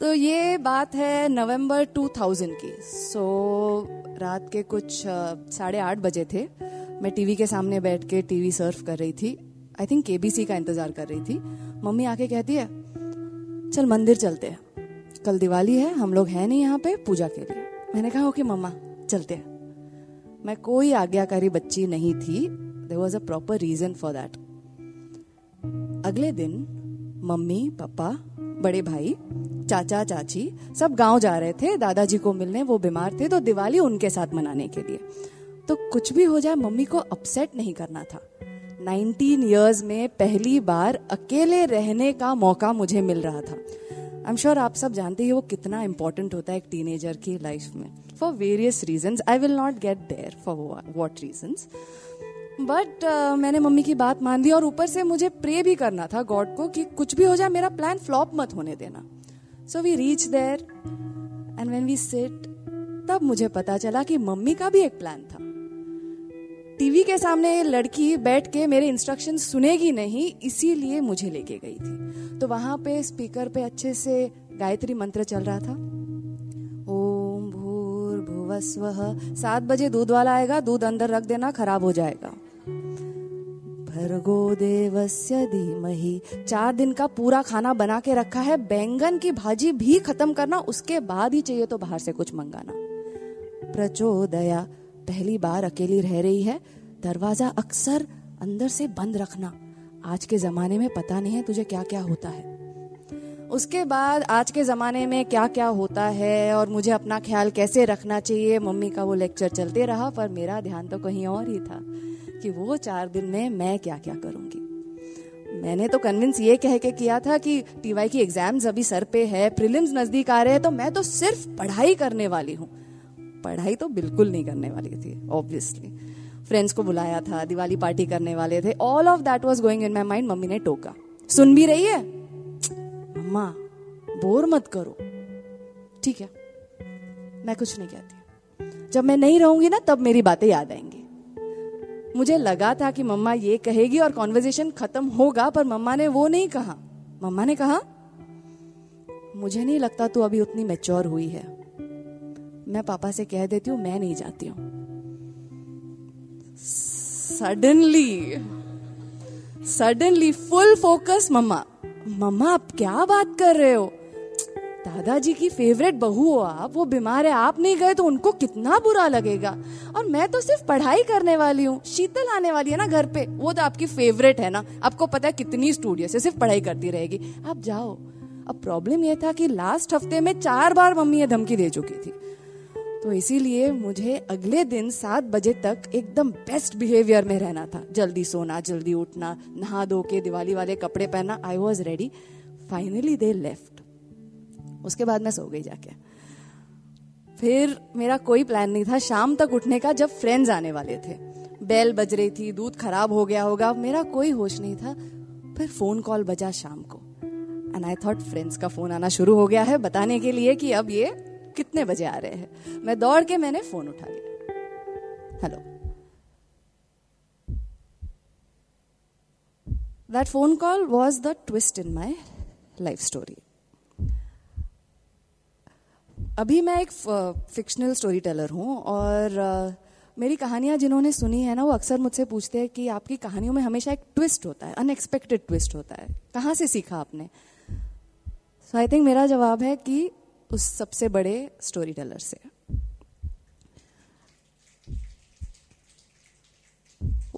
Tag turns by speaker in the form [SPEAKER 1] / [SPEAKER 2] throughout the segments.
[SPEAKER 1] तो ये बात है नवंबर 2000 की। सो so, रात के कुछ साढ़े आठ बजे थे। मैं टीवी के सामने बैठ के टीवी सर्फ कर रही थी। आई थिंक केबीसी का इंतज़ार कर रही थी। मम्मी आके कहती है चल मंदिर चलते हैं। कल दिवाली है हम लोग हैं नहीं यहाँ पे पूजा के लिए। मैंने कहा ओके मम्मा चलते हैं। मैं कोई आज्ञाकारी बच्ची नहीं थी। There was a proper reason for that अगले दिन मम्मी पापा बड़े भाई चाचा, चाची, सब गाँव जा रहे थे, दादाजी को मिलने, वो बीमार थे तो दिवाली उनके साथ मनाने के लिए। तो कुछ भी हो जाए, मम्मी को अपसेट नहीं करना था। 19 इयर्स में पहली बार अकेले रहने का मौका मुझे मिल रहा था। आई एम श्योर आप सब जानते ही वो कितना इंपॉर्टेंट होता है एक टीनेजर की लाइफ में। For various reasons I will not get there for what reasons but मैंने मम्मी की बात मान ली और ऊपर से मुझे प्रे भी करना था गॉड को कि कुछ भी हो जाए, मेरा प्लान फ्लॉप मत होने देना। So we reach there and when we sit तब मुझे पता चला कि मम्मी का भी एक प्लान था। टीवी के सामने लड़की बैठ के मेरे इंस्ट्रक्शन सुनेगी नहीं, इसीलिए मुझे लेके गई थी। तो वहाँ पे स्पीकर पे अच्छे से गायत्री मंत्र चल रहा था। ओम भूर्भुवस्वः, सात बजे दूध वाला आएगा, दूध अंदर रख देना, खराब हो जाएगा। भर्गो देवस्य धीमहि। चार दिन का पूरा खाना बना के रखा है। बैंगन की भाजी भी खत्म करना, उसके बाद ही चाहिए तो बाहर से कुछ मंगाना। प्रचोदया, पहली बार अकेली रह रही है। दरवाज़ा अक्सर अंदर से बंद रखना। आज के जमाने में पता नहीं है तुझे क्या क्या होता है। उसके बाद आज के ज़माने में क्या क्या होता है और मुझे अपना ख्याल कैसे रखना चाहिए? मम्मी का वो लेक्चर चलते रहा, पर मेरा ध्यान तो कहीं और ही था। कि वो चार दिन में मैं क्या क्या करूँगी। मैंने तो कन्विंस ये कह के किया था कि टीवाई की एग्ज़ाम्स अभी सर पे है प्रीलिम्स नज़दीक आ रहे हैं तो मैं तो सिर्फ़ पढ़ाई करने वाली हूँ। पढ़ाई तो बिल्कुल नहीं करने वाली थी ऑब्वियसली फ्रेंड्स को बुलाया था, दिवाली पार्टी करने वाले थे all of that was going in my mind mummy ने टोका। सुन भी रही है? मम्मा, बोर मत करो। ठीक है, मैं कुछ नहीं कहती। जब मैं नहीं रहूँगी ना, तब मेरी बातें याद आएँगी। मुझे लगा था कि मम्मा ये कहेगी और कॉन्वर्जेशन खत्म होगा, पर मम्मा ने वो नहीं कहा। मम्मा ने कहा, मुझे नहीं लगता तू अभी उतनी मेच्योर हुई है। मैं पापा से कह देती हूँ, मैं नहीं जाती हूँ। सडनली सडनली फुल फोकस मम्मा। मम्मा, आप क्या बात कर रहे हो? दादाजी की फेवरेट बहू हो आप, वो बीमार है, आप नहीं गए तो उनको कितना बुरा लगेगा। और मैं तो सिर्फ़ पढ़ाई करने वाली हूँ, शीतल आने वाली है ना घर पे, वो तो आपकी फेवरेट है ना। आपको पता है कितनी स्टूडियो से सिर्फ़ पढ़ाई करती रहेगी। आप जाओ। अब प्रॉब्लम यह था कि लास्ट हफ़्ते में चार बार मम्मी ये धमकी दे चुकी थी। तो इसीलिए मुझे अगले दिन सात बजे तक एकदम बेस्ट बिहेवियर में रहना था। जल्दी सोना, जल्दी उठना, नहा धो के दिवाली वाले कपड़े पहनना I was ready finally they left उसके बाद मैं सो गई जाके। फिर मेरा कोई प्लान नहीं था। शाम तक उठने का जब फ्रेंड्स आने वाले थे। बेल बज रही थी, दूध खराब हो गया होगा, मेरा कोई होश नहीं था। फिर फ़ोन कॉल बजा शाम को। एंड आई थॉट फ्रेंड्स का फ़ोन आना शुरू हो गया है। बताने के लिए कि अब ये कितने बजे आ रहे हैं। मैं दौड़ के मैंने फ़ोन उठा लिया। Hello that phone call was the twist in my life story अभी मैं एक फिक्शनल स्टोरी टेलर हूँ और मेरी कहानियाँ जिन्होंने सुनी है ना, वो अक्सर मुझसे पूछते हैं कि आपकी कहानियों में हमेशा एक ट्विस्ट होता है अनएक्सपेक्टेड ट्विस्ट होता है। कहाँ से सीखा आपने? सो आई थिंक मेरा जवाब है कि उस सबसे बड़े स्टोरी टेलर से।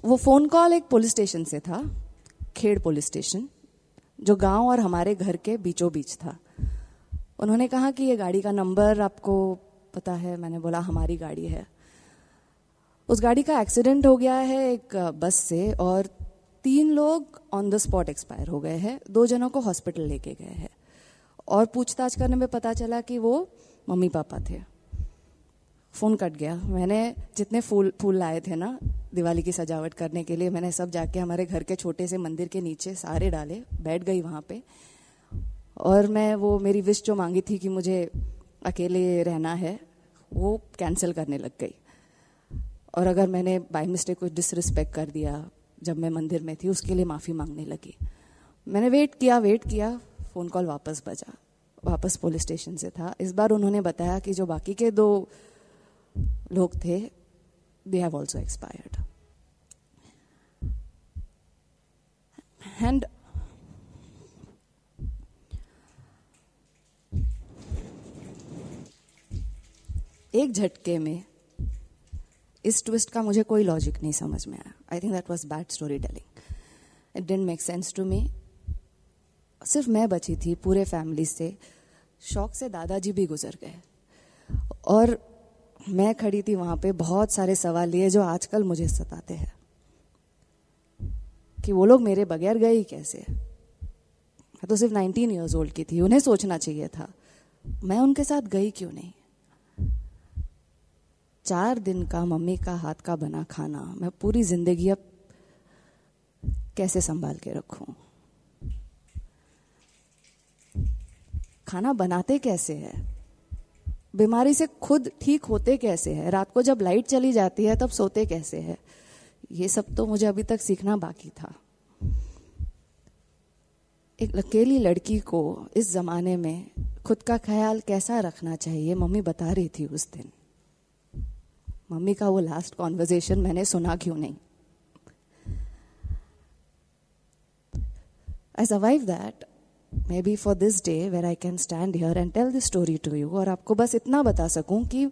[SPEAKER 1] वो फ़ोन कॉल एक पुलिस स्टेशन से था, खेड़ पुलिस स्टेशन जो गाँव और हमारे घर के बीचों बीच था। उन्होंने कहा कि ये गाड़ी का नंबर आपको पता है, मैंने बोला, हमारी गाड़ी है। उस गाड़ी का एक्सीडेंट हो गया है एक बस से और तीन लोग ऑन द स्पॉट एक्सपायर हो गए हैं। दो जनों को हॉस्पिटल लेके गए हैं। और पूछताछ करने में पता चला कि वो मम्मी पापा थे। फ़ोन कट गया। मैंने जितने फूल फूल लाए थे ना, दिवाली की सजावट करने के लिए, मैंने सब जाके हमारे घर के छोटे से मंदिर के नीचे सारे डाले, बैठ गई वहाँ पे। और मैं वो मेरी विश जो मांगी थी कि मुझे अकेले रहना है, वो कैंसिल करने लग गई। और अगर मैंने बाय मिस्टेक कुछ डिसरिस्पेक्ट कर दिया, जब मैं मंदिर में थी, उसके लिए माफ़ी मांगने लगी। मैंने वेट किया वेट किया फ़ोन कॉल वापस बजा। वापस पुलिस स्टेशन से था। इस बार उन्होंने बताया कि जो बाकी के दो लोग थे they have also expired and एक झटके में इस ट्विस्ट का मुझे कोई लॉजिक नहीं समझ में आया। I think that was bad storytelling it didn't make sense to me सिर्फ़ मैं बची थी पूरे फैमिली से। शौक से दादाजी भी गुजर गए। और मैं खड़ी थी वहाँ पे बहुत सारे सवाल लिए जो आजकल मुझे सताते हैं। कि वो लोग मेरे बगैर गए ही कैसे? मैं तो सिर्फ़ 19 इयर्स ओल्ड की थी। उन्हें सोचना चाहिए था, मैं उनके साथ गई क्यों नहीं? चार दिन का मम्मी का हाथ का बना खाना, मैं पूरी ज़िंदगी अब कैसे संभाल के रखूँ? खाना बनाते कैसे है? बीमारी से खुद ठीक होते कैसे है? रात को जब लाइट चली जाती है, तब सोते कैसे है? ये सब तो मुझे अभी तक सीखना बाकी था। एक अकेली लड़की को इस जमाने में खुद का ख्याल कैसा रखना चाहिए, मम्मी बता रही थी उस दिन। मम्मी का वो लास्ट कॉन्वर्जेशन मैंने सुना क्यों नहीं? I survive that maybe for this day where I can stand here and tell this story to you और आपको बस इतना बता सकूँ कि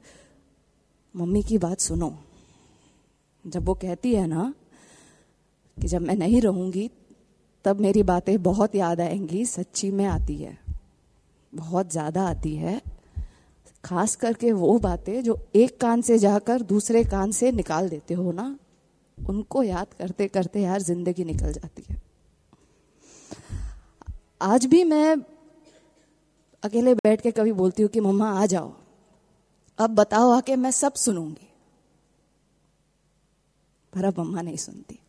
[SPEAKER 1] मम्मी की बात सुनो। जब वो कहती है ना कि जब मैं नहीं रहूँगी, तब मेरी बातें बहुत याद आएँगी, सच्ची में आती है। बहुत ज़्यादा आती है। खास करके वो बातें जो एक कान से जाकर दूसरे कान से निकाल देते हो ना, उनको याद करते करते यार ज़िंदगी निकल जाती है। आज भी मैं अकेले बैठ के कभी बोलती हूँ कि, मम्मा, आ जाओ। अब बताओ आके मैं सब सुनूँगी। पर अब मम्मा नहीं सुनती।